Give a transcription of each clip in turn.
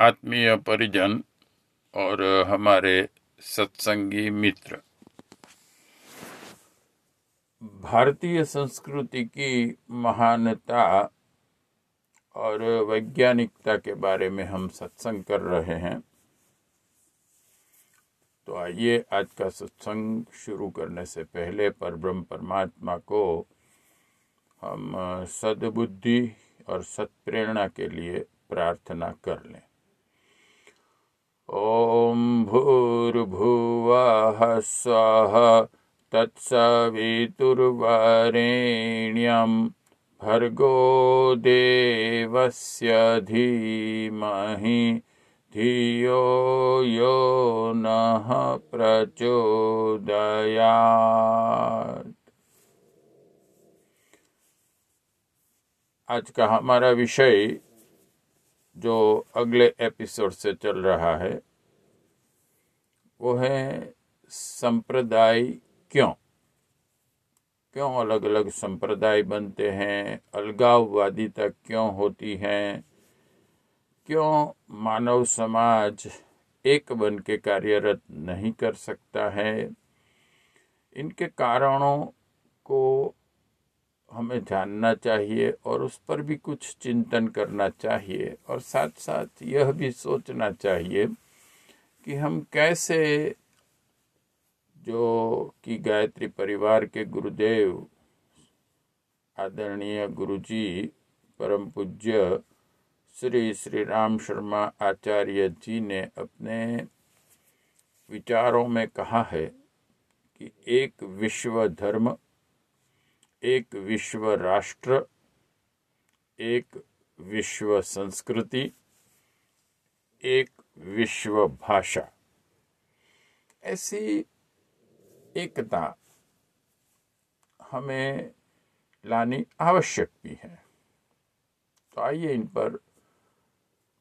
आत्मीय परिजन और हमारे सत्संगी मित्र। भारतीय संस्कृति की महानता और वैज्ञानिकता के बारे में हम सत्संग कर रहे हैं। तो आइए आज का सत्संग शुरू करने से पहले पर ब्रह्म परमात्मा को हम सद्बुद्धि और सत्प्रेरणा के लिए प्रार्थना कर लें। ओम भूर्भुवः स्वः तत्सवितुर्वरेण्यं भर्गो देवस्य धीमहि धियो यो नः प्रचोदयात्। आज का हमारा विषय जो अगले एपिसोड से चल रहा है, वो है संप्रदाय क्यों? क्यों अलग अलग संप्रदाय बनते हैं? अलगाववादिता क्यों होती है? क्यों मानव समाज एक बन के कार्यरत नहीं कर सकता है? इनके कारणों को हमें जानना चाहिए और उस पर भी कुछ चिंतन करना चाहिए और साथ साथ यह भी सोचना चाहिए कि हम कैसे जो कि गायत्री परिवार के गुरुदेव, आदरणीय गुरुजी, परम पूज्य श्री श्री राम शर्मा आचार्य जी ने अपने विचारों में कहा है कि एक विश्व धर्म एक विश्व राष्ट्र, एक विश्व संस्कृति, एक विश्व भाषा। ऐसी एकता हमें लानी आवश्यक भी है। तो आइए इन पर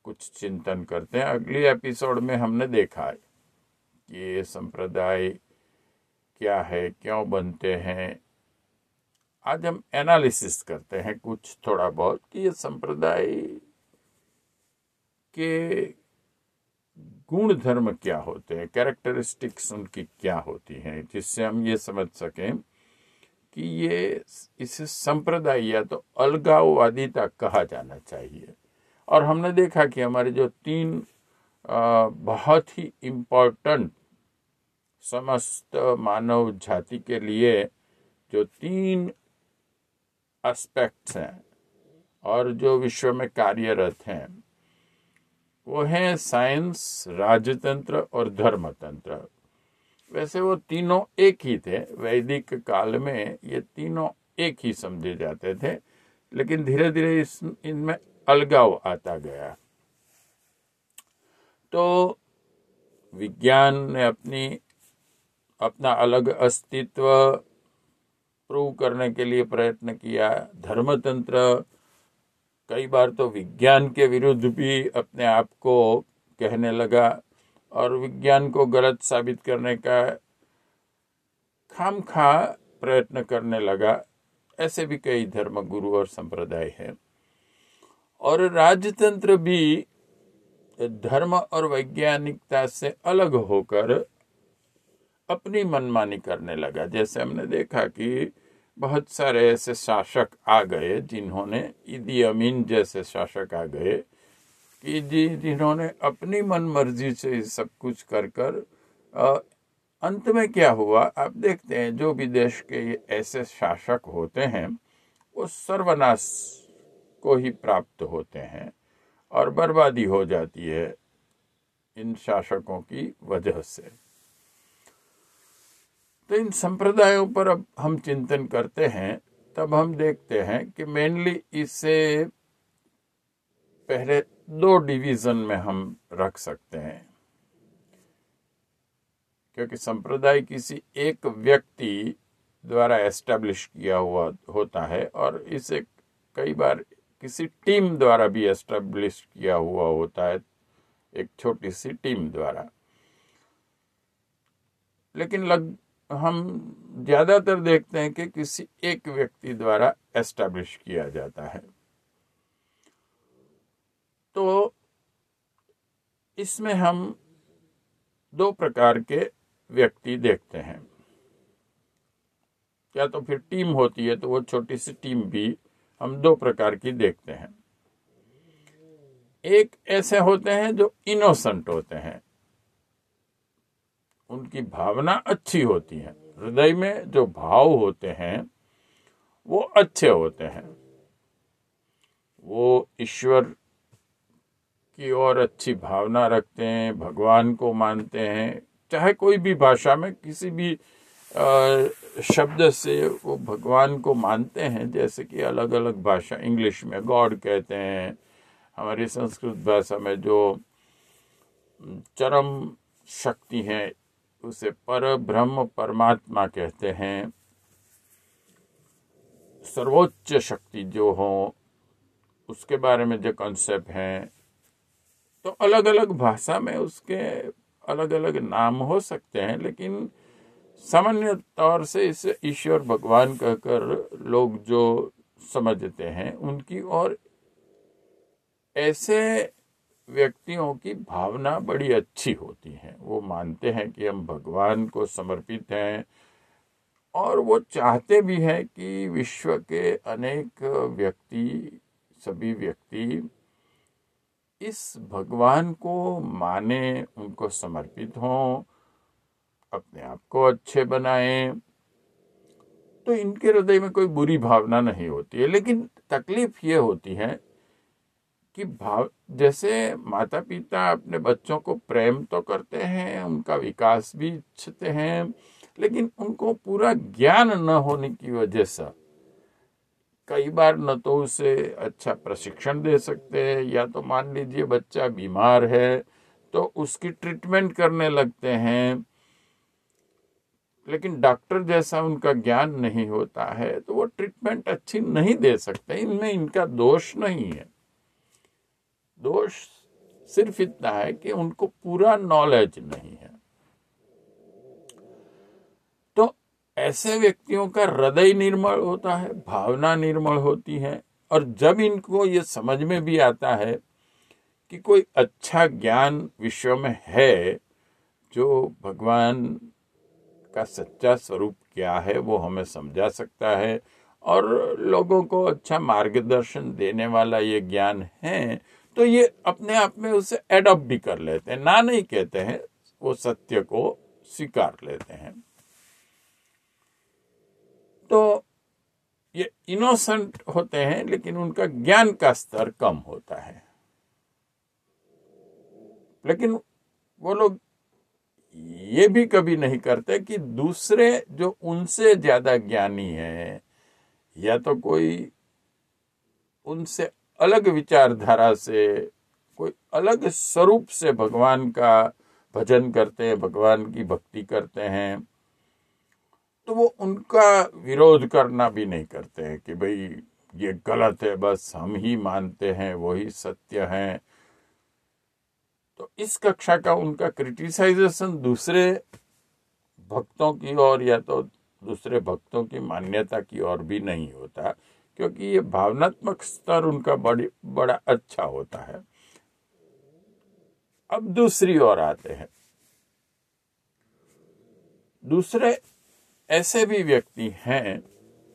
कुछ चिंतन करते हैं। अगली एपिसोड में हमने देखा है कि ये संप्रदाय क्या है, क्यों बनते हैं आज हम एनालिसिस करते हैं कुछ थोड़ा बहुत कि ये संप्रदाय के गुण धर्म क्या होते हैं कैरेक्टरिस्टिक्स उनकी क्या होती हैं, जिससे हम ये समझ सकें कि ये इसे संप्रदाय या तो अलगाववादिता कहा जाना चाहिए। और हमने देखा कि हमारे जो तीन बहुत ही इम्पोर्टेंट समस्त मानव जाति के लिए जो तीन एस्पेक्ट्स हैं और जो विश्व में कार्यरत हैं, वो हैं साइंस राजतंत्र और धर्मतंत्र। वैसे वो तीनों एक ही थे, वैदिक काल में ये तीनों एक ही समझे जाते थे, लेकिन धीरे धीरे इस, इनमें अलगाव आता गया। तो विज्ञान ने अपनी, अपना अलग अस्तित्व प्रूव करने के लिए प्रयत्न किया। धर्मतंत्र, कई बार तो विज्ञान के विरुद्ध भी अपने आप को कहने लगा और विज्ञान को गलत साबित करने का खाम खा प्रयत्न करने लगा। ऐसे भी कई धर्म गुरु और संप्रदाय हैं। और राजतंत्र भी धर्म और वैज्ञानिकता से अलग होकर अपनी मनमानी करने लगा। जैसे हमने देखा कि बहुत सारे ऐसे शासक आ गए जिन्होंने ईदी अमीन जैसे शासक आ गए कि जी, जिन्होंने अपनी मन मर्ज़ी से सब कुछ कर कर अंत में क्या हुआ? आप देखते हैं, जो भी देश के ऐसे शासक होते हैं, वो सर्वनाश को ही प्राप्त होते हैं और बर्बादी हो जाती है इन शासकों की वजह से। तो इन संप्रदायों पर अब हम चिंतन करते हैं, तब हम देखते हैं कि मेनली इसे पहले दो डिवीज़न में हम रख सकते हैं। क्योंकि संप्रदाय किसी एक व्यक्ति द्वारा एस्टेब्लिश किया हुआ होता है और इसे कई बार किसी टीम द्वारा भी एस्टेब्लिश किया हुआ होता है, एक छोटी सी टीम द्वारा। लेकिन लग हम ज़्यादातर देखते हैं कि किसी एक व्यक्ति द्वारा एस्टेब्लिश किया जाता है। तो इसमें हम दो प्रकार के व्यक्ति देखते हैं। या तो फिर टीम होती है तो वो छोटी सी टीम भी हम दो प्रकार की देखते हैं। एक ऐसे होते हैं जो इनोसेंट होते हैं। उनकी भावना अच्छी होती है। हृदय में जो भाव होते हैं, वो अच्छे होते हैं। वो ईश्वर की ओर अच्छी भावना रखते हैं, भगवान को मानते हैं। चाहे कोई भी भाषा में किसी भी शब्द से वो भगवान को मानते हैं, जैसे कि अलग अलग भाषा इंग्लिश में गॉड कहते हैं। हमारी संस्कृत भाषा में जो चरम शक्ति है उसे पर ब्रह्म परमात्मा कहते हैं। सर्वोच्च शक्ति जो हो, उसके बारे में जो कॉन्सेप्ट हैं तो अलग अलग भाषा में उसके अलग अलग नाम हो सकते हैं, लेकिन सामान्य तौर से इसे ईश्वर भगवान कहकर लोग जो समझते हैं, उनकी और ऐसे व्यक्तियों की भावना बड़ी अच्छी होती है। वो मानते हैं कि हम भगवान को समर्पित हैं और वो चाहते भी हैं कि विश्व के अनेक व्यक्ति, सभी व्यक्ति इस भगवान को माने, उनको समर्पित हों, अपने आप को अच्छे बनाएँ। तो इनके हृदय में कोई बुरी भावना नहीं होती है। लेकिन तकलीफ़ ये होती है कि भाव, जैसे माता पिता अपने बच्चों को प्रेम तो करते हैं, उनका विकास भी इच्छते हैं, लेकिन उनको पूरा ज्ञान न होने की वजह से कई बार न तो उसे अच्छा प्रशिक्षण दे सकते हैं, या तो मान लीजिए बच्चा बीमार है तो उसकी ट्रीटमेंट करने लगते हैं। लेकिन डॉक्टर जैसा उनका ज्ञान नहीं होता है तो वो ट्रीटमेंट अच्छी नहीं दे सकते, इनमें इनका दोष नहीं है। दोष सिर्फ़ इतना है कि उनको पूरा नॉलेज नहीं है। तो ऐसे व्यक्तियों का हृदय निर्मल होता है, भावना निर्मल होती है, और जब इनको ये समझ में भी आता है कि कोई अच्छा ज्ञान विश्व में है, जो भगवान का सच्चा स्वरूप क्या है, वो हमें समझा सकता है, और लोगों को अच्छा मार्गदर्शन देने वाला ये ज्ञान है तो ये अपने आप में उसे एडॉप्ट भी कर लेते हैं। ना नहीं कहते हैं, वो सत्य को स्वीकार लेते हैं। तो ये इनोसेंट होते हैं, लेकिन उनका ज्ञान का स्तर कम होता है। लेकिन वो लोग ये भी कभी नहीं करते कि दूसरे जो उनसे ज़्यादा ज्ञानी है, या तो कोई उनसे अलग विचारधारा से, कोई अलग स्वरूप से भगवान का भजन करते हैं, भगवान की भक्ति करते हैं तो वो उनका विरोध करना भी नहीं करते हैं कि भाई ये गलत है, बस हम ही मानते हैं वही सत्य है। तो इस कक्षा का उनका क्रिटिसाइजेशन दूसरे भक्तों की ओर या तो दूसरे भक्तों की मान्यता की ओर भी नहीं होता। क्योंकि ये भावनात्मक स्तर उनका बड़ी, बड़ा अच्छा होता है। अब दूसरी ओर आते हैं। दूसरे ऐसे भी व्यक्ति हैं,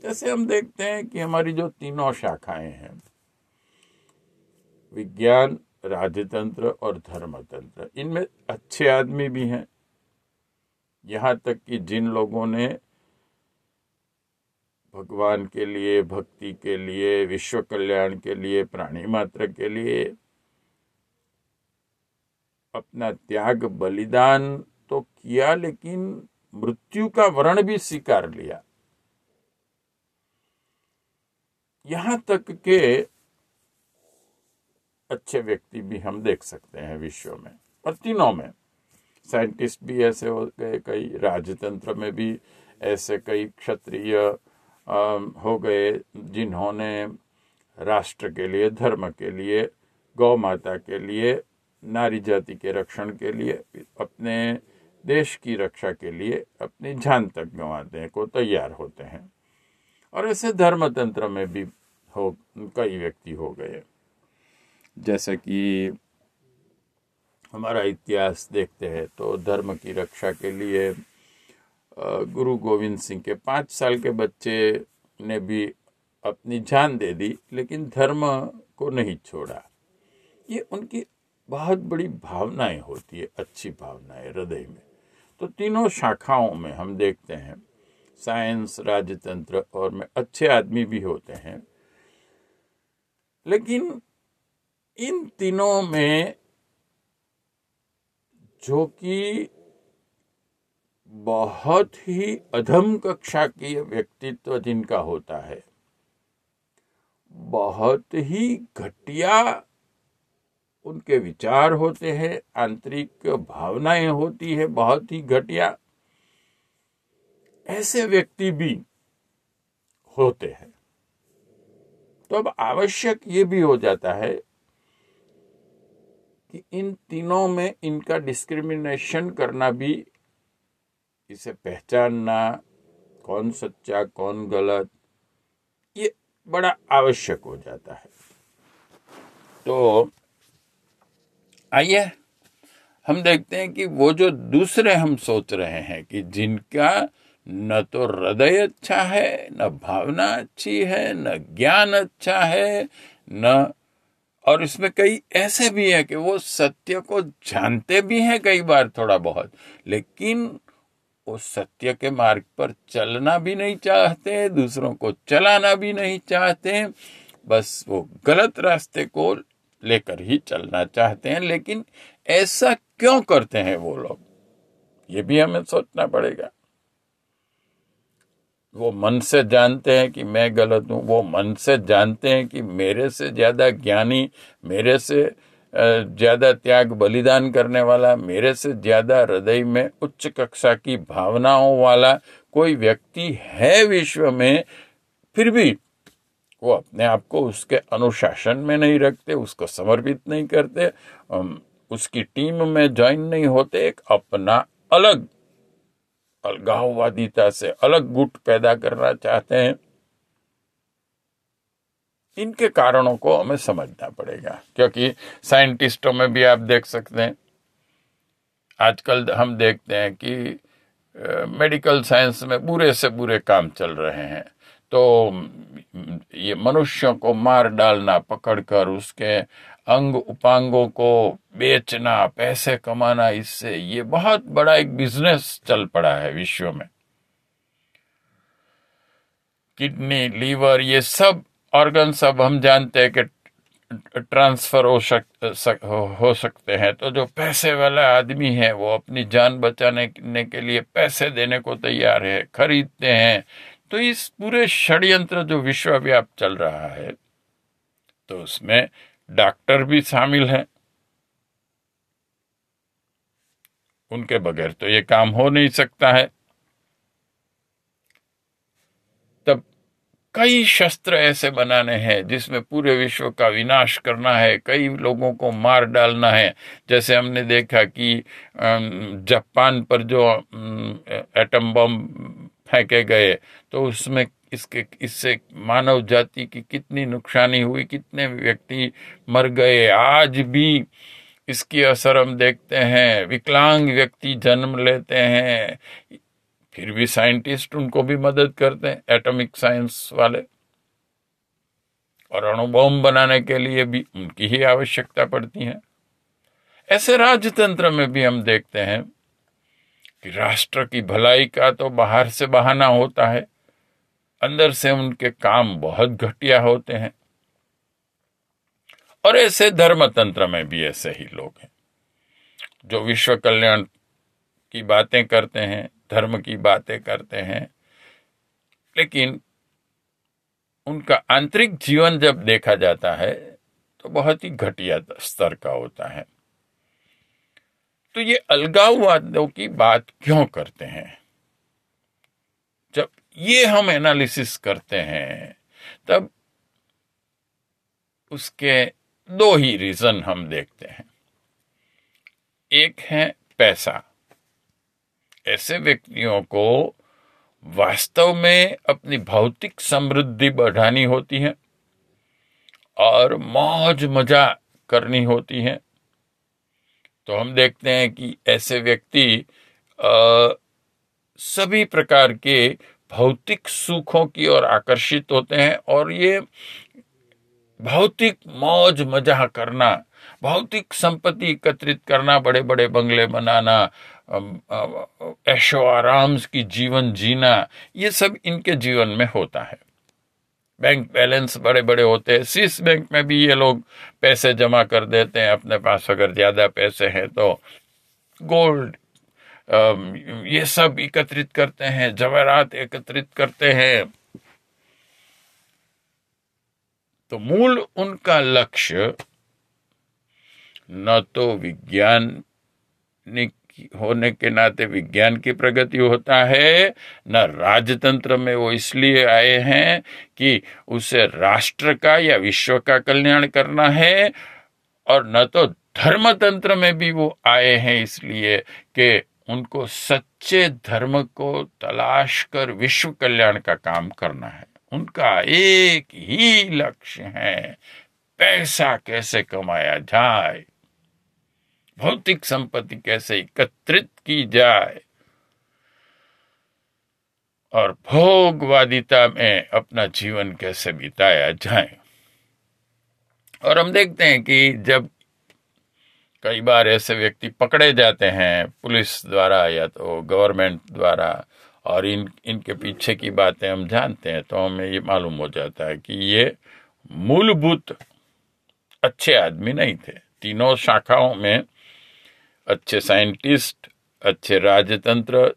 जैसे हम देखते हैं कि हमारी जो तीनों शाखाएँ हैं, विज्ञान, राजतंत्र और धर्मतंत्र, इनमें अच्छे आदमी भी हैं। यहाँ तक कि जिन लोगों ने भगवान के लिए, भक्ति के लिए, विश्व कल्याण के लिए, प्राणी मात्र के लिए अपना त्याग, बलिदान तो किया, लेकिन मृत्यु का वर्ण भी स्वीकार लिया। यहाँ तक के अच्छे व्यक्ति भी हम देख सकते हैं विश्व में, और तीनों में। साइंटिस्ट भी ऐसे हो गए, कई राजतंत्र में भी ऐसे, कई क्षत्रिय हो गए जिन्होंने राष्ट्र के लिए, धर्म के लिए गौ माता के लिए, नारी जाति के रक्षण के लिए, अपने देश की रक्षा के लिए अपनी जान तक गंवाते को तैयार होते हैं। और ऐसे धर्मतंत्र में भी हो, कई व्यक्ति हो गए। जैसे कि हमारा इतिहास देखते हैं तो धर्म की रक्षा के लिए गुरु गोविंद सिंह के पाँच साल के बच्चे ने भी अपनी जान दे दी, लेकिन धर्म को नहीं छोड़ा। ये उनकी बहुत बड़ी भावनाएँ होती है, अच्छी भावनाएँ हृदय में। तो तीनों शाखाओं में हम देखते हैं, साइंस, राजतंत्र और में अच्छे आदमी भी होते हैं। लेकिन इन तीनों में जो कि बहुत ही अधम कक्षा की व्यक्तित्व जिनका होता है। बहुत ही घटिया उनके विचार होते हैं, आंतरिक भावनाएँ होती है, बहुत ही घटिया। ऐसे व्यक्ति भी होते हैं। तो अब आवश्यक ये भी हो जाता है कि इन तीनों में इनका डिस्क्रिमिनेशन करना भी इसे पहचानना, कौन सच्चा, कौन गलत, ये बड़ा आवश्यक हो जाता है। तो आइए, हम देखते हैं कि वो जो दूसरे हम सोच रहे हैं कि जिनका न तो हृदय अच्छा है, न भावना अच्छी है, न ज्ञान अच्छा है, न और इसमें कई ऐसे भी है कि वो सत्य को जानते भी हैं कई बार थोड़ा बहुत, लेकिन वो सत्य के मार्ग पर चलना भी नहीं चाहते, दूसरों को चलाना भी नहीं चाहते, बस वो गलत रास्ते को लेकर ही चलना चाहते हैं। लेकिन ऐसा क्यों करते हैं वो लोग? ये भी हमें सोचना पड़ेगा। वो मन से जानते हैं कि मैं गलत हूँ, वो मन से जानते हैं कि मेरे से ज़्यादा ज्ञानी, मेरे से ज़्यादा त्याग बलिदान करने वाला, मेरे से ज़्यादा हृदय में उच्च कक्षा की भावनाओं वाला कोई व्यक्ति है विश्व में, फिर भी वो अपने आप को उसके अनुशासन में नहीं रखते, उसको समर्पित नहीं करते उसकी टीम में ज्वाइन नहीं होते, एक अपना अलग अलगाववादिता से अलग गुट पैदा करना चाहते हैं। इनके कारणों को हमें समझना पड़ेगा, क्योंकि साइंटिस्टों में भी आप देख सकते हैं। आजकल हम देखते हैं कि मेडिकल साइंस में बुरे से बुरे काम चल रहे हैं। तो ये मनुष्यों को मार डालना, पकड़कर उसके अंग उपांगों को बेचना, पैसे कमाना, इससे ये बहुत बड़ा एक बिज़नेस चल पड़ा है विश्व में। किडनी, लीवर, ये सब ऑर्गन सब हम जानते हैं कि ट्रांसफ़र हो सक, सक हो सकते हैं। तो जो पैसे वाला आदमी है वो अपनी जान बचाने के लिए पैसे देने को तैयार है खरीदते हैं। तो इस पूरे षड्यंत्र जो विश्वव्याप चल रहा है तो उसमें डॉक्टर भी शामिल हैं। उनके बगैर तो ये काम हो नहीं सकता है तब कई शस्त्र ऐसे बनाने हैं जिसमें पूरे विश्व का विनाश करना है, कई लोगों को मार डालना है। जैसे हमने देखा कि जापान पर जो एटम बम फेंके गए तो उसमें इसके, इससे मानव जाति की कितनी नुकसानी हुई, कितने व्यक्ति मर गए। आज भी इसकी असर हम देखते हैं, विकलांग व्यक्ति जन्म लेते हैं। फिर भी साइंटिस्ट उनको भी मदद करते हैं, एटॉमिक साइंस वाले। और अणुबॉम्ब बनाने के लिए भी उनकी ही आवश्यकता पड़ती है। ऐसे राजतंत्र में भी हम देखते हैं कि राष्ट्र की भलाई का तो बाहर से बहाना होता है, अंदर से उनके काम बहुत घटिया होते हैं। और ऐसे धर्म तंत्र में भी ऐसे ही लोग हैं, जो विश्व कल्याण की बातें करते हैं धर्म की बातें करते हैं। लेकिन उनका आंतरिक जीवन जब देखा जाता है तो बहुत ही घटिया स्तर का होता है। तो ये अलगाववादियों की बात क्यों करते हैं? जब ये हम एनालिसिस करते हैं, तब उसके दो ही रीजन हम देखते हैं। एक है पैसा। ऐसे व्यक्तियों को वास्तव में अपनी भौतिक समृद्धि बढ़ानी होती है और मौज मज़ा करनी होती है। तो हम देखते हैं कि ऐसे व्यक्ति सभी प्रकार के भौतिक सुखों की ओर आकर्षित होते हैं और ये भौतिक मौज मज़ा करना, भौतिक संपत्ति एकत्रित करना बड़े बड़े बंगले बनाना ऐशो आराम की जीवन जीना, ये सब इनके जीवन में होता है। बैंक बैलेंस बड़े बड़े होते हैं। स्विस बैंक में भी ये लोग पैसे जमा कर देते हैं, अपने पास अगर ज़्यादा पैसे हैं तो। गोल्ड ये सब एकत्रित करते हैं, जवाहरात एकत्रित करते हैं। तो मूल उनका लक्ष्य, न तो विज्ञान होने के नाते विज्ञान की प्रगति होता है, न राजतंत्र में वो इसलिए आए हैं कि उसे राष्ट्र का या विश्व का कल्याण करना है, और न तो धर्मतंत्र में भी वो आए हैं इसलिए कि उनको सच्चे धर्म को तलाश कर विश्व कल्याण का काम करना है। उनका एक ही लक्ष्य है, पैसा कैसे कमाया जाए? भौतिक संपत्ति कैसे एकत्रित की जाए? और भोगवादिता में अपना जीवन कैसे बिताया जाए? और हम देखते हैं कि जब कई बार ऐसे व्यक्ति पकड़े जाते हैं, पुलिस द्वारा या तो गवर्नमेंट द्वारा, और इन, इनके पीछे की बातें हम जानते हैं तो हमें ये मालूम हो जाता है कि ये मूलभूत अच्छे आदमी नहीं थे। तीनों शाखाओं में अच्छे साइंटिस्ट अच्छे राजतंत्र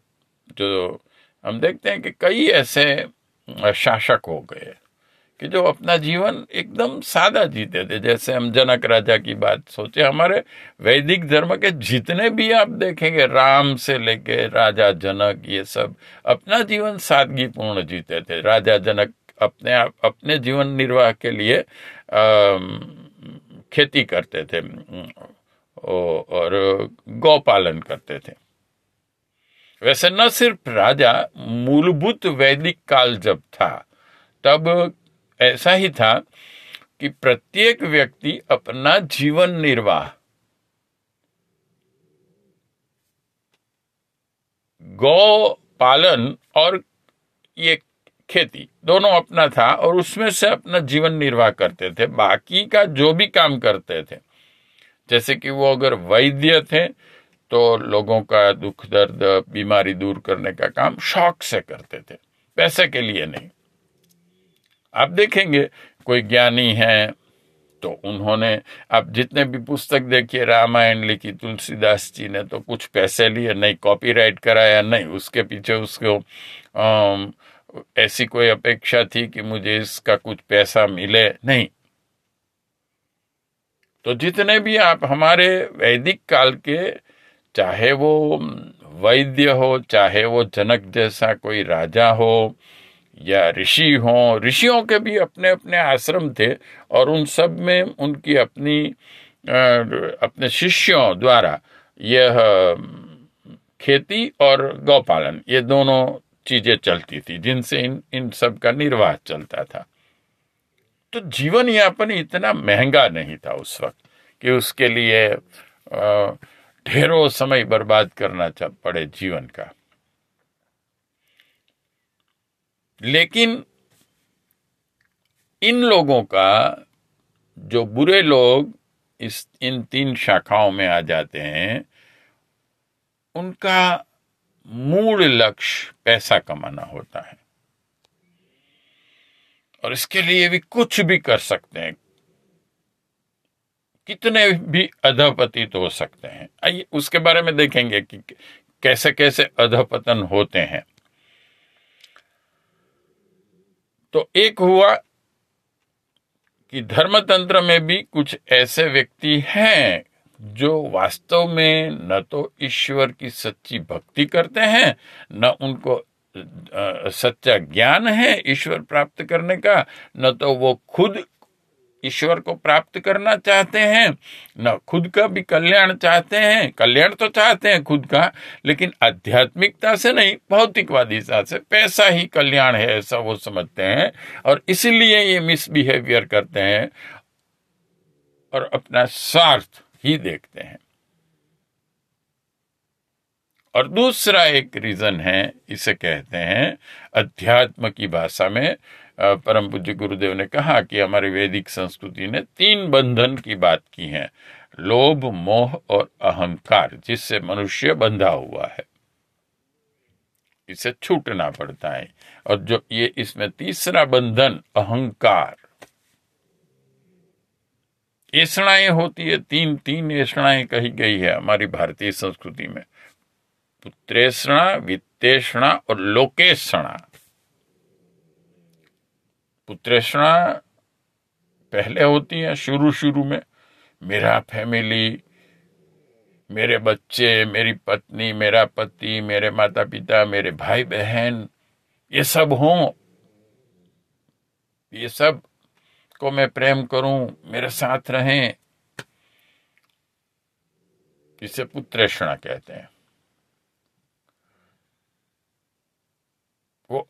जो हम देखते हैं कि कई ऐसे शासक हो गए कि जो अपना जीवन एकदम सादा जीते थे। जैसे हम जनक राजा की बात सोचे हमारे वैदिक धर्म के जितने भी आप देखेंगे राम से लेके राजा जनक ये सब अपना जीवन सादगी पूर्ण जीते थे। राजा जनक अपने आप अपने जीवन निर्वाह के लिए आ, खेती करते थे। और गौ पालन करते थे। वैसे न सिर्फ़ राजा, मूलभूत वैदिक काल जब था, तब ऐसा ही था कि प्रत्येक व्यक्ति अपना जीवन निर्वाह। गौ पालन और ये खेती दोनों अपना था और उसमें से अपना जीवन निर्वाह करते थे, बाकी का जो भी काम करते थे। जैसे कि वो अगर वैद्य थे तो लोगों का दुख, दर्द, बीमारी दूर करने का काम शौक से करते थे, पैसे के लिए नहीं। आप देखेंगे, कोई ज्ञानी है तो उन्होंने, आप जितने भी पुस्तक देखिए, रामायण लिखी, तुलसीदास जी ने तो कुछ पैसे लिए, नहीं कॉपीराइट कराया, नहीं, उसके पीछे उसको ऐसी कोई अपेक्षा थी कि मुझे इसका कुछ पैसा मिले, नहीं। तो जितने भी आप हमारे वैदिक काल के, चाहे वो वैद्य हो, चाहे वो जनक जैसा कोई राजा हो, या ऋषि हो, ऋषियों के भी अपने अपने आश्रम थे, और उन सब में उनकी अपनी अपने शिष्यों द्वारा यह, खेती और गौपालन ये दोनों चीज़ें चलती थी, जिनसे इन इन सब का निर्वाह चलता था। तो जीवन यापन इतना महँगा नहीं था उस वक्त कि उसके लिए ढेरों समय बर्बाद करना पड़े जीवन का। लेकिन इन लोगों का, जो बुरे लोग इस, इन तीन शाखाओं में आ जाते हैं, उनका मूल लक्ष्य पैसा कमाना होता है। और इसके लिए भी कुछ भी कर सकते हैं। कितने भी अधपतित हो सकते हैं। आइए, उसके बारे में देखेंगे कि कैसे कैसे अधपतन होते हैं। तो एक हुआ कि धर्मतंत्र में भी कुछ ऐसे व्यक्ति हैं जो वास्तव में न तो ईश्वर की सच्ची भक्ति करते हैं, न उनको सच्चा ज्ञान है ईश्वर प्राप्त करने का, न तो वो खुद ईश्वर को प्राप्त करना चाहते हैं, न खुद का भी कल्याण चाहते हैं। कल्याण तो चाहते हैं खुद का, लेकिन आध्यात्मिकता से नहीं, भौतिकवादीता से पैसा ही कल्याण है, ऐसा वो समझते हैं। और इसलिए ये मिसबिहेवियर करते हैं और अपना स्वार्थ ही देखते हैं। और दूसरा एक रीजन है, इसे कहते हैं अध्यात्म की भाषा में परम पूज्य गुरुदेव ने कहा कि हमारी वैदिक संस्कृति ने तीन बंधन की बात की है, लोभ, मोह और अहंकार, जिससे मनुष्य बंधा हुआ है। इसे छूटना पड़ता है। और जो ये इसमें तीसरा बंधन, अहंकार ऐषणाएँ होती है तीन तीन ऐषणाएँ कही गई है हमारी भारतीय संस्कृति में। पुत्रेषणा, वित्तेषणा और लोकेषणा। पुत्रेषणा पहले होती है शुरू शुरू में। मेरा फैमिली, मेरे बच्चे, मेरी पत्नी, मेरा पति, मेरे माता पिता मेरे भाई बहन ये सब हों। ये सबको मैं प्रेम करूँ, मेरे साथ रहें। इसे पुत्रेषणा कहते हैं। वो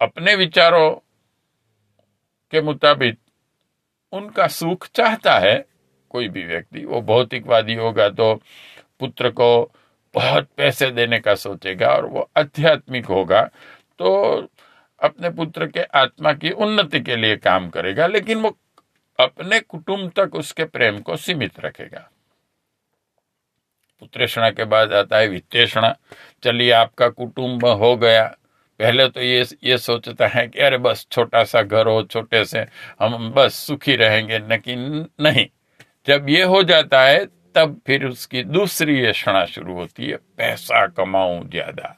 अपने विचारों के मुताबिक उनका सुख चाहता है, कोई भी व्यक्ति, वो भौतिकवादी होगा तो पुत्र को बहुत पैसे देने का सोचेगा और वो आध्यात्मिक होगा तो अपने पुत्र के आत्मा की उन्नति के लिए काम करेगा, लेकिन वो अपने कुटुंब तक उसके प्रेम को सीमित रखेगा। पुत्रेषणा के बाद आता है वित्तेषणा। चलिए आपका कुटुंब हो गया। पहले तो ये ये सोचता है कि अरे बस छोटा सा घर हो, छोटे से हम बस सुखी रहेंगे लेकिन नहीं। जब ये हो जाता है, तब फिर उसकी दूसरी ये क्षणा शुरू होती है, पैसा कमाऊं ज़्यादा।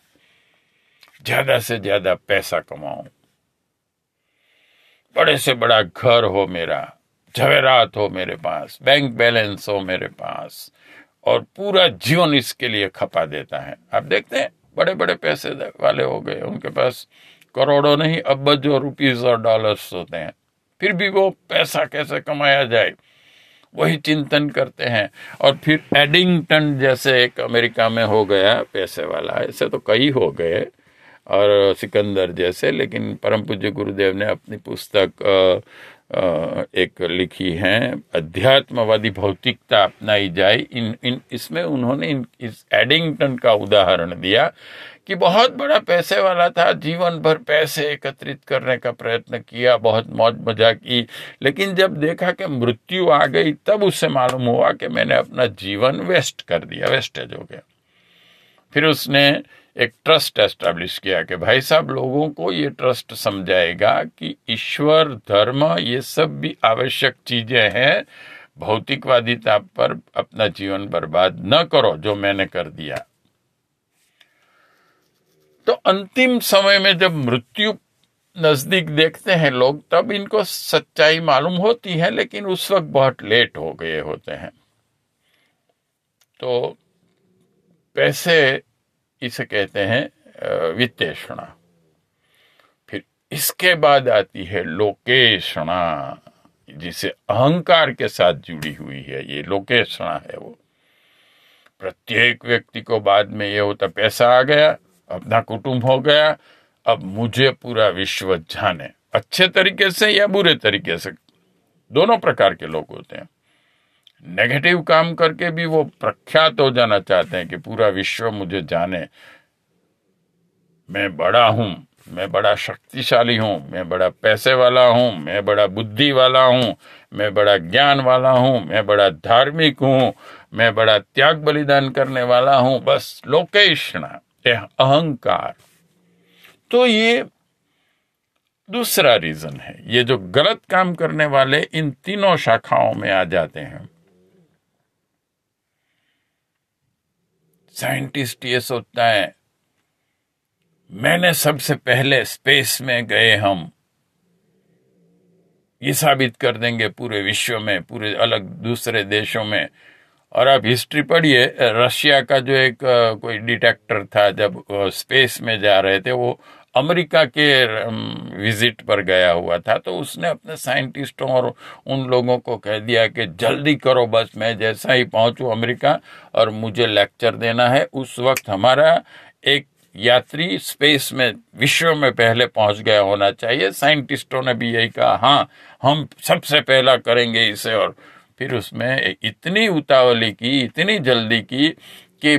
ज़्यादा से ज़्यादा पैसा कमाऊं। बड़े से बड़ा घर हो मेरा जवेरात हो मेरे पास, बैंक बैलेंस हो मेरे पास, और पूरा जीवन इसके लिए खपा देता है। आप देखते हैं बड़े बड़े पैसे वाले हो गए, उनके पास करोड़ों नहीं अब्बजों रुपीज़ और डॉलर्स होते हैं। फिर भी वो पैसा कैसे कमाया जाए? वही चिंतन करते हैं। और फिर एडिंगटन जैसे एक अमेरिका में हो गया, पैसे वाला, ऐसे तो कई हो गए, और सिकंदर जैसे, लेकिन परम पूज्य गुरुदेव ने अपनी पुस्तक एक लिखी है, अध्यात्मवादी भौतिकता अपनाई जाए। इन इन, इसमें उन्होंने इन, इस एडिंगटन का उदाहरण दिया कि बहुत बड़ा पैसे वाला था, जीवन भर पैसे एकत्रित करने का प्रयत्न किया, बहुत मौज मज़ा की। लेकिन जब देखा कि मृत्यु आ गई, तब उससे मालूम हुआ कि मैंने अपना जीवन वेस्ट कर दिया, वेस्टेज हो गया। फिर उसने एक ट्रस्ट एस्टेब्लिश किया कि भाई साहब, लोगों को ये ट्रस्ट समझाएगा कि ईश्वर, धर्म, ये सब भी आवश्यक चीज़ें हैं। भौतिकवादिता पर अपना जीवन बर्बाद न करो, जो मैंने कर दिया। तो अंतिम समय में जब मृत्यु नज़दीक देखते हैं लोग, तब इनको सच्चाई मालूम होती है, लेकिन उस वक्त बहुत लेट हो गए होते हैं। तो पैसे इसे कहते हैं वित्तेषणा। फिर इसके बाद आती है लोकेषणा, जिसे अहंकार के साथ जुड़ी हुई है, ये लोकेषणा है वो। प्रत्येक व्यक्ति को बाद में ये होता, पैसा आ गया, अपना कुटुंब हो गया, अब मुझे पूरा विश्व जाने। अच्छे तरीके से या बुरे तरीके से? दोनों प्रकार के लोग होते हैं। नेगेटिव काम करके भी वो प्रख्यात हो जाना चाहते हैं कि पूरा विश्व मुझे जाने। मैं बड़ा हूँ, मैं बड़ा शक्तिशाली हूँ, मैं बड़ा पैसे वाला हूँ, मैं बड़ा बुद्धि वाला हूँ, मैं बड़ा ज्ञान वाला हूँ, मैं बड़ा धार्मिक हूँ, मैं बड़ा त्याग बलिदान करने वाला हूँ। बस लोकेशना अहंकार। तो ये दूसरा रीजन है। ये जो गलत काम करने वाले इन तीनों शाखाओं में आ जाते हैं। साइंटिस्ट ये सोचता है, मैंने सबसे पहले स्पेस में गए हम। ये साबित कर देंगे पूरे विश्व में, पूरे अलग दूसरे देशों में। और आप हिस्ट्री पढ़िए, रशिया का जो एक कोई डिटेक्टर था जब स्पेस में जा रहे थे, वो अमेरिका के विज़िट पर गया हुआ था तो उसने अपने साइंटिस्टों और उन लोगों को कह दिया कि जल्दी करो, बस मैं जैसा ही पहुंचू अमेरिका और मुझे लेक्चर देना है। उस वक्त हमारा एक यात्री स्पेस में, विश्व में पहले पहुँच गया होना चाहिए। साइंटिस्टों ने भी यही कहा हाँ हम सबसे पहला करेंगे इसे। और फिर उसमें इतनी उतावली की, इतनी जल्दी की कि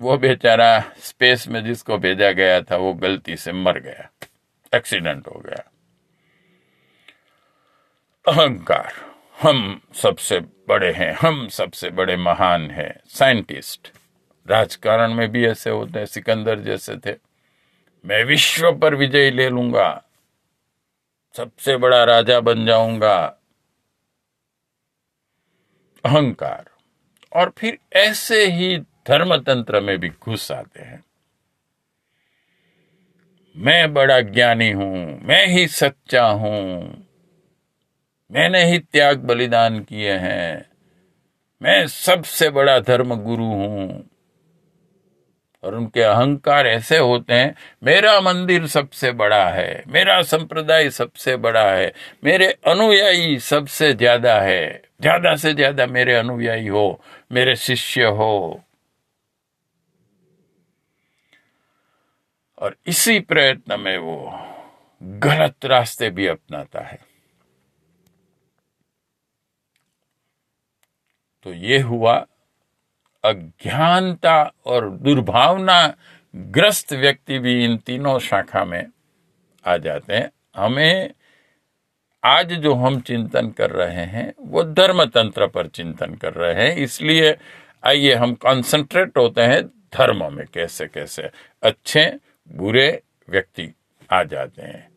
वो बेचारा स्पेस में जिसको भेजा गया था, वो गलती से मर गया। एक्सीडेंट हो गया। अहंकार। हम सबसे बड़े हैं, हम सबसे बड़े महान हैं। साइंटिस्ट राजकारण में भी ऐसे होते हैं, सिकंदर जैसे थे। मैं विश्व पर विजय ले लूँगा। सबसे बड़ा राजा बन जाऊँगा। अहंकार। और फिर ऐसे ही धर्म तंत्र में भी घुस आते हैं। मैं बड़ा ज्ञानी हूँ, मैं ही सच्चा हूँ। मैंने ही त्याग बलिदान किए हैं। मैं सबसे बड़ा धर्म गुरु हूँ। और उनके अहंकार ऐसे होते हैं, मेरा मंदिर सबसे बड़ा है, मेरा संप्रदाय सबसे बड़ा है, मेरे अनुयायी सबसे ज़्यादा है, ज़्यादा से ज़्यादा मेरे अनुयायी हो, मेरे शिष्य हो। और इसी प्रयत्न में वो गलत रास्ते भी अपनाता है। तो ये हुआ अज्ञानता और दुर्भावना ग्रस्त व्यक्ति भी इन तीनों शाखा में आ जाते हैं। हमें आज जो हम चिंतन कर रहे हैं, वो धर्म तंत्र पर चिंतन कर रहे हैं। इसलिए आइए हम कंसंट्रेट होते हैं धर्म में कैसे कैसे अच्छे बुरे व्यक्ति आ जाते हैं।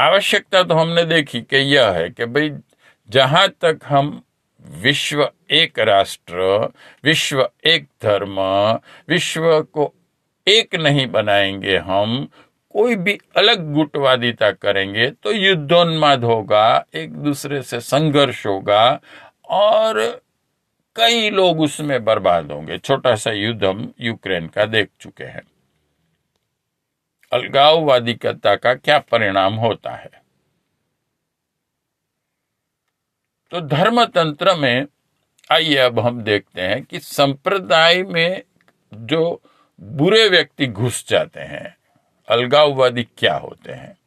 आवश्यकता तो हमने देखी कि यह है कि भाई, जहाँ तक हम विश्व एक राष्ट्र, विश्व एक धर्म, विश्व को एक नहीं बनाएँगे हम, कोई भी अलग गुटवादिता करेंगे तो युद्धोन्माद होगा, एक दूसरे से संघर्ष होगा, और कई लोग उसमें बर्बाद होंगे। छोटा सा युद्ध हम यूक्रेन का देख चुके हैं। अलगाववादिकता का क्या परिणाम होता है? तो धर्म तंत्र में, आइए अब हम देखते हैं कि संप्रदाय में जो बुरे व्यक्ति घुस जाते हैं, अलगाववादी क्या होते हैं?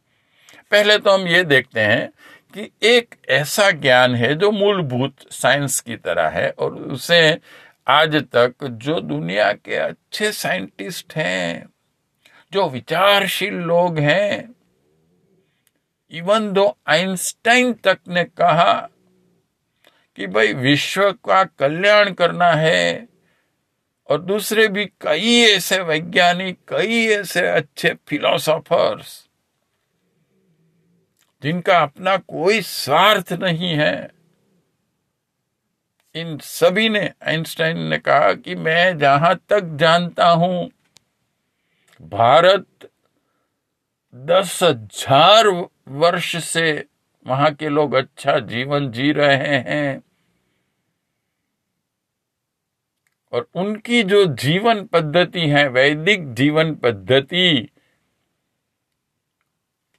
पहले तो हम ये देखते हैं कि एक ऐसा ज्ञान है जो मूलभूत साइंस की तरह है और उसे आज तक जो दुनिया के अच्छे साइंटिस्ट हैं, जो विचारशील लोग हैं इवन दो आइंस्टाइन तक ने कहा कि भाई विश्व का कल्याण करना है और दूसरे भी कई ऐसे वैज्ञानिक, कई ऐसे अच्छे फिलोसोफर्स जिनका अपना कोई स्वार्थ नहीं है। इन सभी ने, आइंस्टाइन ने कहा कि मैं जहाँ तक जानता हूँ, भारत दस हज़ार वर्ष से वहाँ के लोग अच्छा जीवन जी रहे हैं। और उनकी जो जीवन पद्धति है, वैदिक जीवन पद्धति,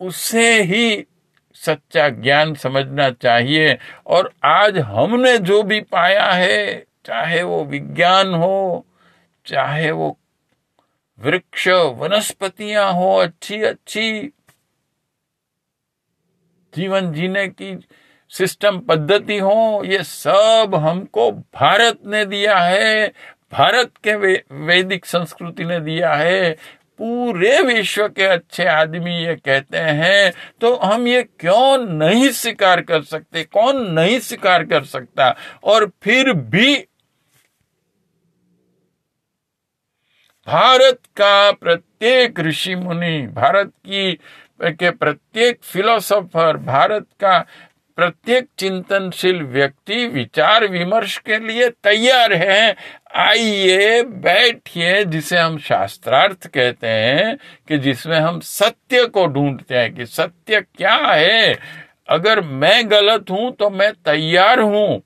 उसे ही सच्चा ज्ञान समझना चाहिए। और आज हमने जो भी पाया है चाहे वो विज्ञान हो चाहे वो वृक्ष वनस्पतियाँ हो अच्छी अच्छी जीवन जीने की सिस्टम पद्धति हो ये सब हमको भारत ने दिया है। भारत के वे, वैदिक संस्कृति ने दिया है। पूरे विश्व के अच्छे आदमी ये कहते हैं तो हम ये क्यों नहीं स्वीकार कर सकते? कौन नहीं स्वीकार कर सकता? और फिर भी भारत का प्रत्येक ऋषि मुनि, भारत की, के प्रत्येक फिलोसोफर भारत का प्रत्येक चिंतनशील व्यक्ति विचार विमर्श के लिए तैयार है। आइए बैठिए, जिसे हम शास्त्रार्थ कहते हैं कि जिसमें हम सत्य को ढूंढते हैं कि सत्य क्या है। अगर मैं गलत हूँ तो मैं तैयार हूँ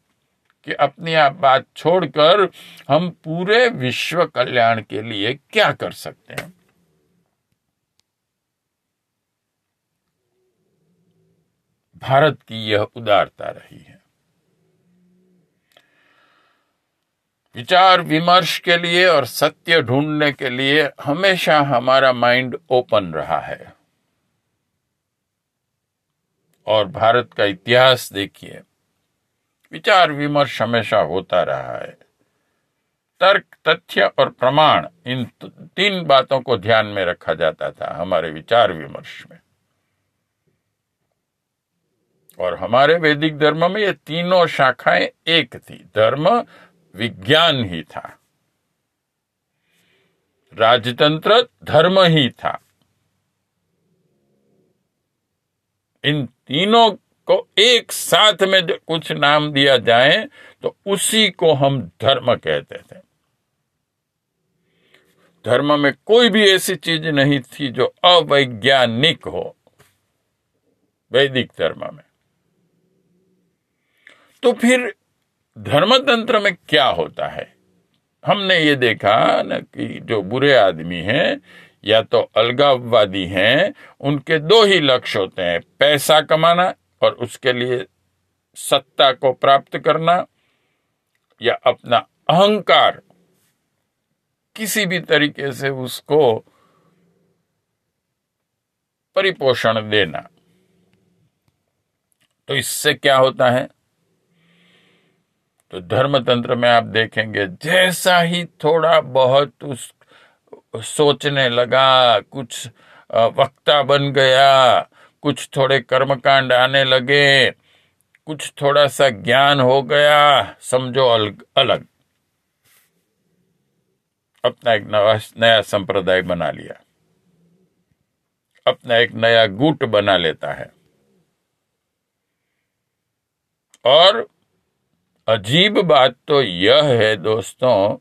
कि अपनी आप बात छोड़कर हम पूरे विश्व कल्याण के लिए क्या कर सकते हैं। भारत की यह उदारता रही है। विचार विमर्श के लिए और सत्य ढूँढने के लिए हमेशा हमारा माइंड ओपन रहा है। और भारत का इतिहास देखिए, विचार विमर्श हमेशा होता रहा है। तर्क, तथ्य और प्रमाण इन तीन बातों को ध्यान में रखा जाता था हमारे विचार विमर्श में। और हमारे वैदिक धर्म में ये तीनों शाखाएँ एक थी। धर्म, विज्ञान ही था। राजतंत्र, धर्म ही था। इन तीनों को एक साथ में कुछ नाम दिया जाए तो उसी को हम धर्म कहते थे। धर्म में कोई भी ऐसी चीज़ नहीं थी जो अवैज्ञानिक हो, वैदिक धर्म में। तो फिर धर्मतंत्र में क्या होता है? हमने ये देखा न कि जो बुरे आदमी हैं, या तो अलगाववादी हैं, उनके दो ही लक्ष्य होते हैं, पैसा कमाना और उसके लिए सत्ता को प्राप्त करना, या अपना अहंकार। किसी भी तरीके से उसको परिपोषण देना। तो इससे क्या होता है? तो धर्मतंत्र में आप देखेंगे, जैसा ही थोड़ा बहुत उस, सोचने लगा, कुछ वक्ता बन गया, कुछ थोड़े कर्मकांड आने लगे, कुछ थोड़ा सा ज्ञान हो गया, समझो अलग अलग। अपना एक नया नया संप्रदाय बना लिया। अपना एक नया गुट बना लेता है। और अजीब बात तो यह है दोस्तों,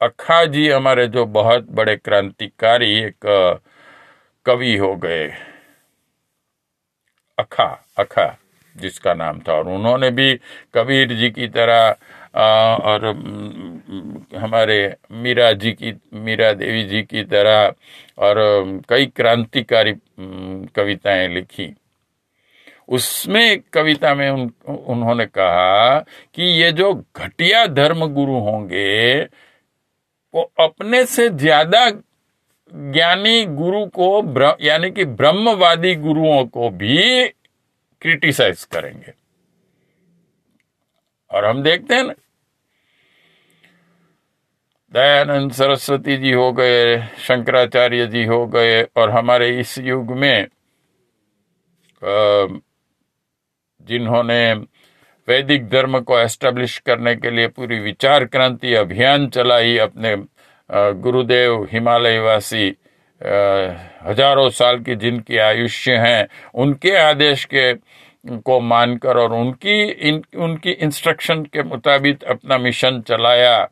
अखा जी हमारे जो बहुत बड़े क्रांतिकारी एक, कवि हो गए। अखा अखा जिसका नाम था। और उन्होंने भी कबीर जी की तरह और हमारे मीरा जी की, मीरा देवी जी की तरह, और कई क्रांतिकारी कविताएँ लिखी। उसमें कविता में उन, उन्होंने कहा कि ये जो घटिया धर्म गुरु होंगे वो अपने से ज़्यादा ज्ञानी गुरु को यानी कि ब्रह्मवादी गुरुओं को भी क्रिटिसाइज करेंगे। और हम देखते हैं ना दयानंद सरस्वती जी हो गए शंकराचार्य जी हो गए और हमारे इस युग में जिन्होंने वैदिक धर्म को एस्टेब्लिश करने के लिए पूरी विचार क्रांति अभियान चलाई अपने गुरुदेव हिमालयवासी हज़ारों साल की जिनकी आयुष्य हैं उनके आदेश के को मानकर और उनकी इन, उनकी इंस्ट्रक्शन के मुताबिक अपना मिशन चलाया।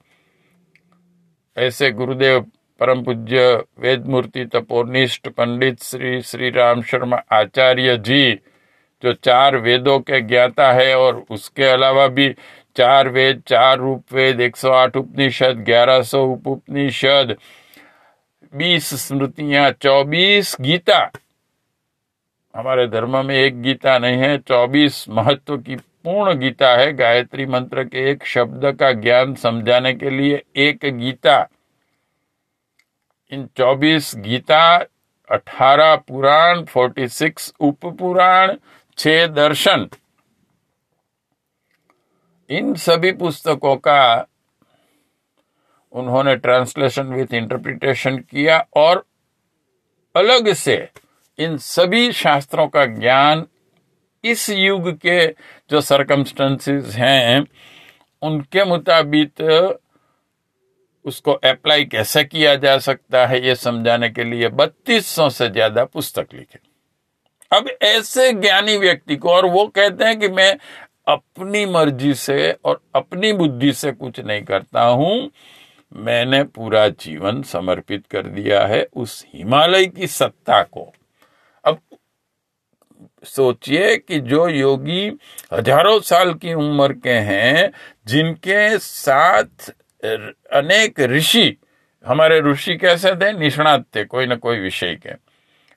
ऐसे गुरुदेव परम पूज्य वेद मूर्ति तपोनिष्ठ पंडित श्री श्री राम शर्मा आचार्य जी जो चार वेदों के ज्ञाता है और उसके अलावा भी चार वेद, चार रूप वेद एक सौ आठ उपनिषद, ग्यारह सौ उप उपनिषद, बीस स्मृतियाँ, चौबीस गीता। हमारे धर्म में एक गीता नहीं है, चौबीस महत्व की पूर्ण गीता है, गायत्री मंत्र के एक शब्द का ज्ञान समझाने के लिए एक गीता। इन चौबीस गीता, अठारह पुराण, फोर्टी सिक्स उप पुराण छह दर्शन इन सभी पुस्तकों का उन्होंने ट्रांसलेशन विथ इंटरप्रिटेशन किया और अलग से इन सभी शास्त्रों का ज्ञान इस युग के जो सरकमस्टेंसेस हैं, उनके मुताबिक उसको अप्लाई कैसे किया जा सकता है, ये समझाने के लिए बत्तीस सौ से ज़्यादा पुस्तक लिखे। अब ऐसे ज्ञानी व्यक्ति को, और वो कहते हैं कि मैं अपनी मर्ज़ी से और अपनी बुद्धि से कुछ नहीं करता हूँ, मैंने पूरा जीवन समर्पित कर दिया है उस हिमालय की सत्ता को। अब सोचिए कि जो योगी हज़ारों साल की उम्र के हैं, जिनके साथ अनेक ऋषि, हमारे ऋषि कैसे थे? निष्णात थे, कोई ना कोई विषय के।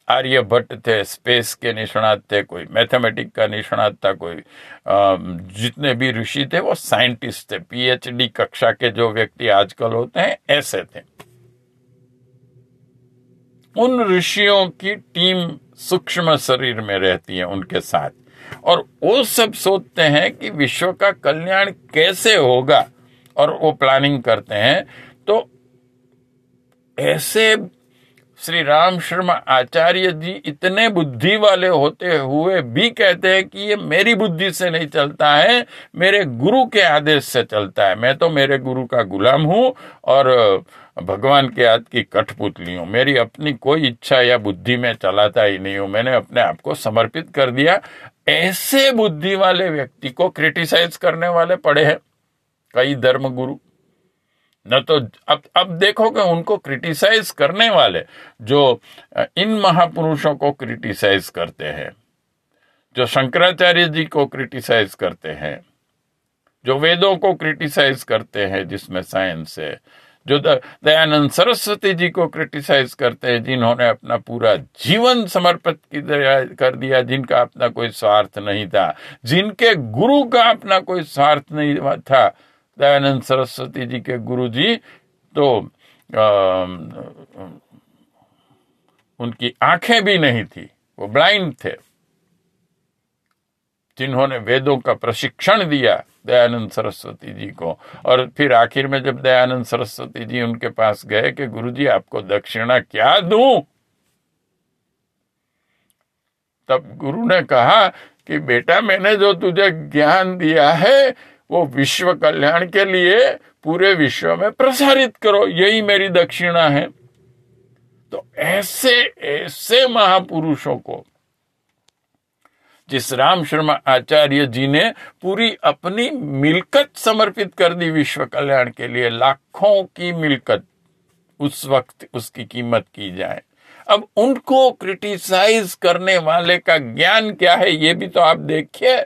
आर्य भट्ट थे स्पेस के निष्णात थे, कोई मैथमेटिक का निष्णात था, कोई जितने भी ऋषि थे, वो साइंटिस्ट थे पीएचडी कक्षा के जो व्यक्ति आजकल होते हैं, ऐसे थे। उन ऋषियों की टीम सूक्ष्म शरीर में रहती है उनके साथ। और वो सब सोचते हैं कि विश्व का कल्याण कैसे होगा, और वो प्लानिंग करते हैं तो ऐसे श्री राम शर्मा आचार्य जी इतने बुद्धि वाले होते हुए भी कहते हैं कि ये मेरी बुद्धि से नहीं चलता है, मेरे गुरु के आदेश से चलता है। मैं तो मेरे गुरु का गुलाम हूँ और भगवान के हाथ की कठपुतली हूँ। मेरी अपनी कोई इच्छा या बुद्धि में चलाता ही नहीं हूँ। मैंने अपने आप को समर्पित कर दिया। ऐसे बुद्धि वाले व्यक्ति को क्रिटिसाइज करने वाले पड़े हैं। कई धर्म गुरु न तो अब अब देखोगे उनको क्रिटिसाइज करने वाले जो इन महापुरुषों को क्रिटिसाइज करते हैं, जो शंकराचार्य जी को क्रिटिसाइज करते हैं, जो वेदों को क्रिटिसाइज करते हैं जिसमें साइंस है, जो दयानंद सरस्वती जी को क्रिटिसाइज करते हैं जिन्होंने अपना पूरा जीवन समर्पित कर दिया, जिनका अपना कोई स्वार्थ नहीं था, जिनके गुरु का अपना कोई स्वार्थ नहीं था दयानंद सरस्वती जी के गुरु जी तो आ, उनकी आँखें भी नहीं थी वो ब्लाइंड थे। जिन्होंने वेदों का प्रशिक्षण दिया दयानंद सरस्वती जी को। और फिर आखिर में जब दयानंद सरस्वती जी उनके पास गए कि गुरु जी आपको दक्षिणा क्या दूँ? तब गुरु ने कहा कि बेटा मैंने जो तुझे ज्ञान दिया है वो विश्व कल्याण के लिए पूरे विश्व में प्रसारित करो, यही मेरी दक्षिणा है। तो ऐसे ऐसे महापुरुषों को, जिस राम शर्मा आचार्य जी ने पूरी अपनी मिलकत समर्पित कर दी विश्व कल्याण के लिए, लाखों की मिलकत उस वक्त उसकी कीमत की जाए। अब उनको क्रिटिसाइज करने वाले का ज्ञान क्या है, ये भी तो आप देखिए।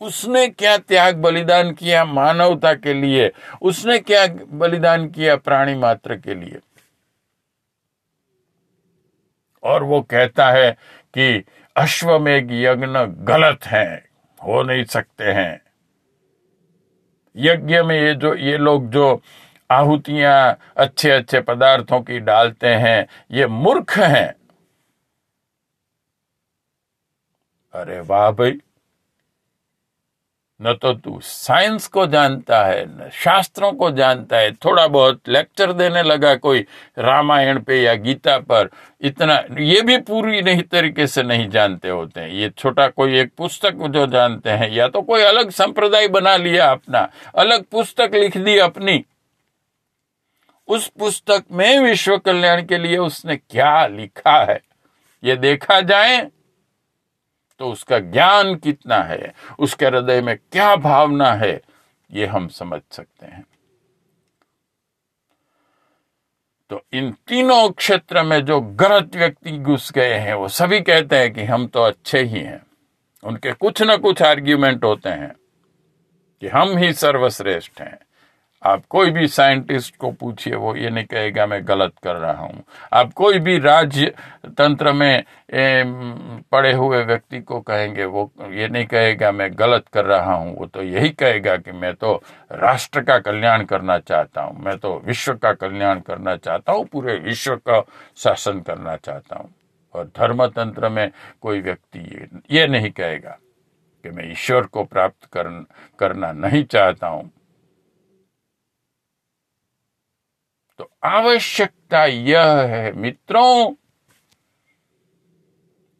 उसने क्या त्याग बलिदान किया मानवता के लिए? उसने क्या बलिदान किया प्राणी मात्र के लिए? और वो कहता है कि अश्वमेघ यज्ञ गलत है, हो नहीं सकते हैं। यज्ञ में ये जो, ये लोग जो आहुतियाँ अच्छे अच्छे पदार्थों की डालते हैं, ये मूर्ख हैं। अरे वाह भाई न तो तू साइंस को जानता है, न शास्त्रों को जानता है। थोड़ा बहुत लेक्चर देने लगा कोई रामायण पे या गीता पर। इतना, ये भी पूरी नहीं तरीके से नहीं जानते होते हैं। ये छोटा कोई एक पुस्तक जो जानते हैं, या तो कोई अलग संप्रदाय बना लिया अपना, अलग पुस्तक लिख दी अपनी। उस पुस्तक में विश्व कल्याण के लिए उसने क्या लिखा है? ये देखा जाए। तो उसका ज्ञान कितना है? उसके हृदय में क्या भावना है? ये हम समझ सकते हैं। तो इन तीनों क्षेत्र में जो गलत व्यक्ति घुस गए हैं, वो सभी कहते हैं कि हम तो अच्छे ही हैं। उनके कुछ ना कुछ आर्ग्यूमेंट होते हैं कि हम ही सर्वश्रेष्ठ हैं। आप कोई भी साइंटिस्ट को पूछिए वो ये नहीं कहेगा मैं गलत कर रहा हूँ। आप कोई भी राज्य तंत्र में पड़े हुए व्यक्ति को कहेंगे वो ये नहीं कहेगा मैं गलत कर रहा हूँ। वो तो यही कहेगा कि मैं तो राष्ट्र का कल्याण करना चाहता हूँ मैं तो विश्व का कल्याण करना चाहता हूँ पूरे विश्व का शासन करना चाहता हूँ। और धर्म तंत्र में कोई व्यक्ति ये नहीं कहेगा कि मैं ईश्वर को प्राप्त कर, करना नहीं चाहता हूँ। तो आवश्यकता यह है, मित्रों,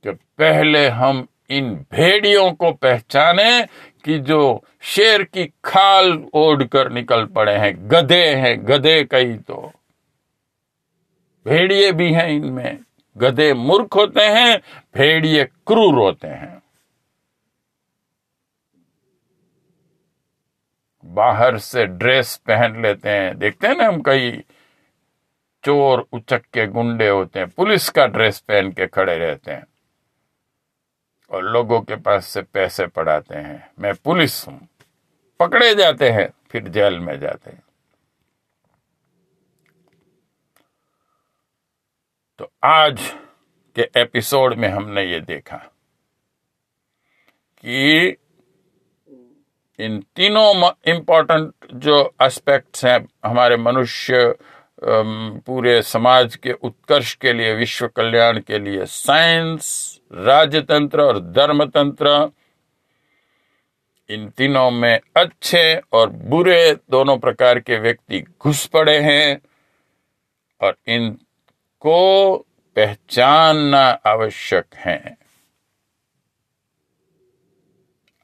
कि पहले हम इन भेड़ियों को पहचाने कि जो शेर की खाल ओढ़ कर निकल पड़े हैं, गधे हैं, गधे कई तो। भेड़िए भी हैं इनमें, गधे मूर्ख होते हैं, भेड़िए क्रूर होते हैं। बाहर से ड्रेस पहन लेते हैं, देखते हैं ना हम कई चोर उचक के गुंडे होते हैं। पुलिस का ड्रेस पहन के खड़े रहते हैं और लोगों के पास से पैसे पड़ाते हैं। मैं पुलिस हूँ। पकड़े जाते हैं, फिर जेल में जाते हैं। तो आज के एपिसोड में हमने ये देखा कि इन तीनों इंपॉर्टेंट जो एस्पेक्ट्स हैं, हमारे मनुष्य पूरे समाज के उत्कर्ष के लिए, विश्व कल्याण के लिए साइंस राजतंत्र और धर्मतंत्र, इन तीनों में अच्छे और बुरे दोनों प्रकार के व्यक्ति घुस पड़े हैं और इनको पहचानना आवश्यक है।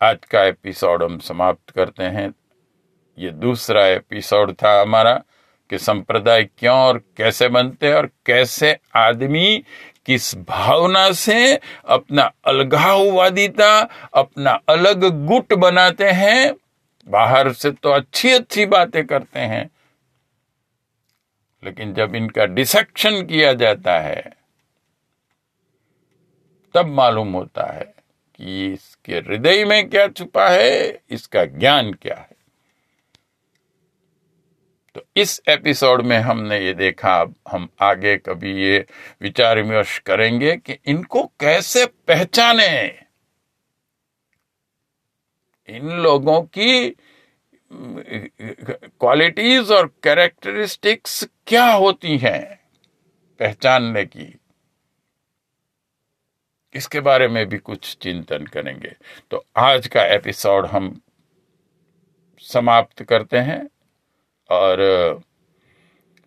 आज का एपिसोड हम समाप्त करते हैं। ये दूसरा एपिसोड था हमारा। कि संप्रदाय क्यों और कैसे बनते हैं और कैसे आदमी किस भावना से अपना अलगाववादिता, अपना अलग गुट बनाते हैं, बाहर से तो अच्छी अच्छी बातें करते हैं। लेकिन जब इनका डिसेक्शन किया जाता है, तब मालूम होता है कि इसके हृदय में क्या छुपा है, इसका ज्ञान क्या है। तो इस एपिसोड में हमने ये देखा, अब हम आगे कभी ये विचार विमर्श करेंगे कि इनको कैसे पहचाने? इन लोगों की, क्वालिटीज और कैरेक्टरिस्टिक्स क्या होती हैं पहचानने की? इसके बारे में भी कुछ चिंतन करेंगे। तो आज का एपिसोड हम समाप्त करते हैं। और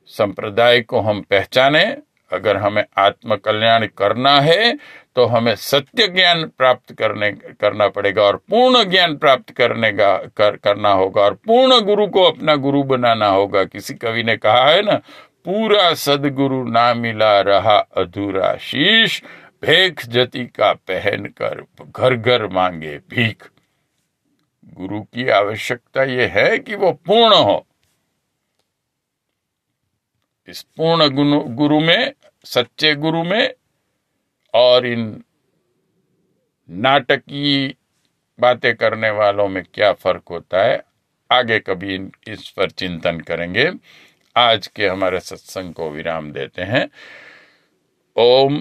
संप्रदाय को हम पहचाने अगर हमें आत्म कल्याण करना है तो हमें सत्य ज्ञान प्राप्त करने करना पड़ेगा और पूर्ण ज्ञान प्राप्त करने का कर, करना होगा और पूर्ण गुरु को अपना गुरु बनाना होगा। किसी कवि ने कहा है ना पूरा सदगुरु ना मिला रहा अधूरा शीश भेख जति का पहन कर घर घर मांगे भीख। गुरु की आवश्यकता यह है कि वो पूर्ण हो। इस पूर्ण गुरु में, सच्चे गुरु में और इन नाटकीय बातें करने वालों में क्या फ़र्क होता है, आगे कभी इस पर चिंतन करेंगे। आज के हमारे सत्संग को विराम देते हैं। ओम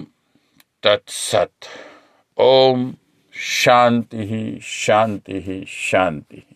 तत्सत। ओम शांति ही शांति ही शांति।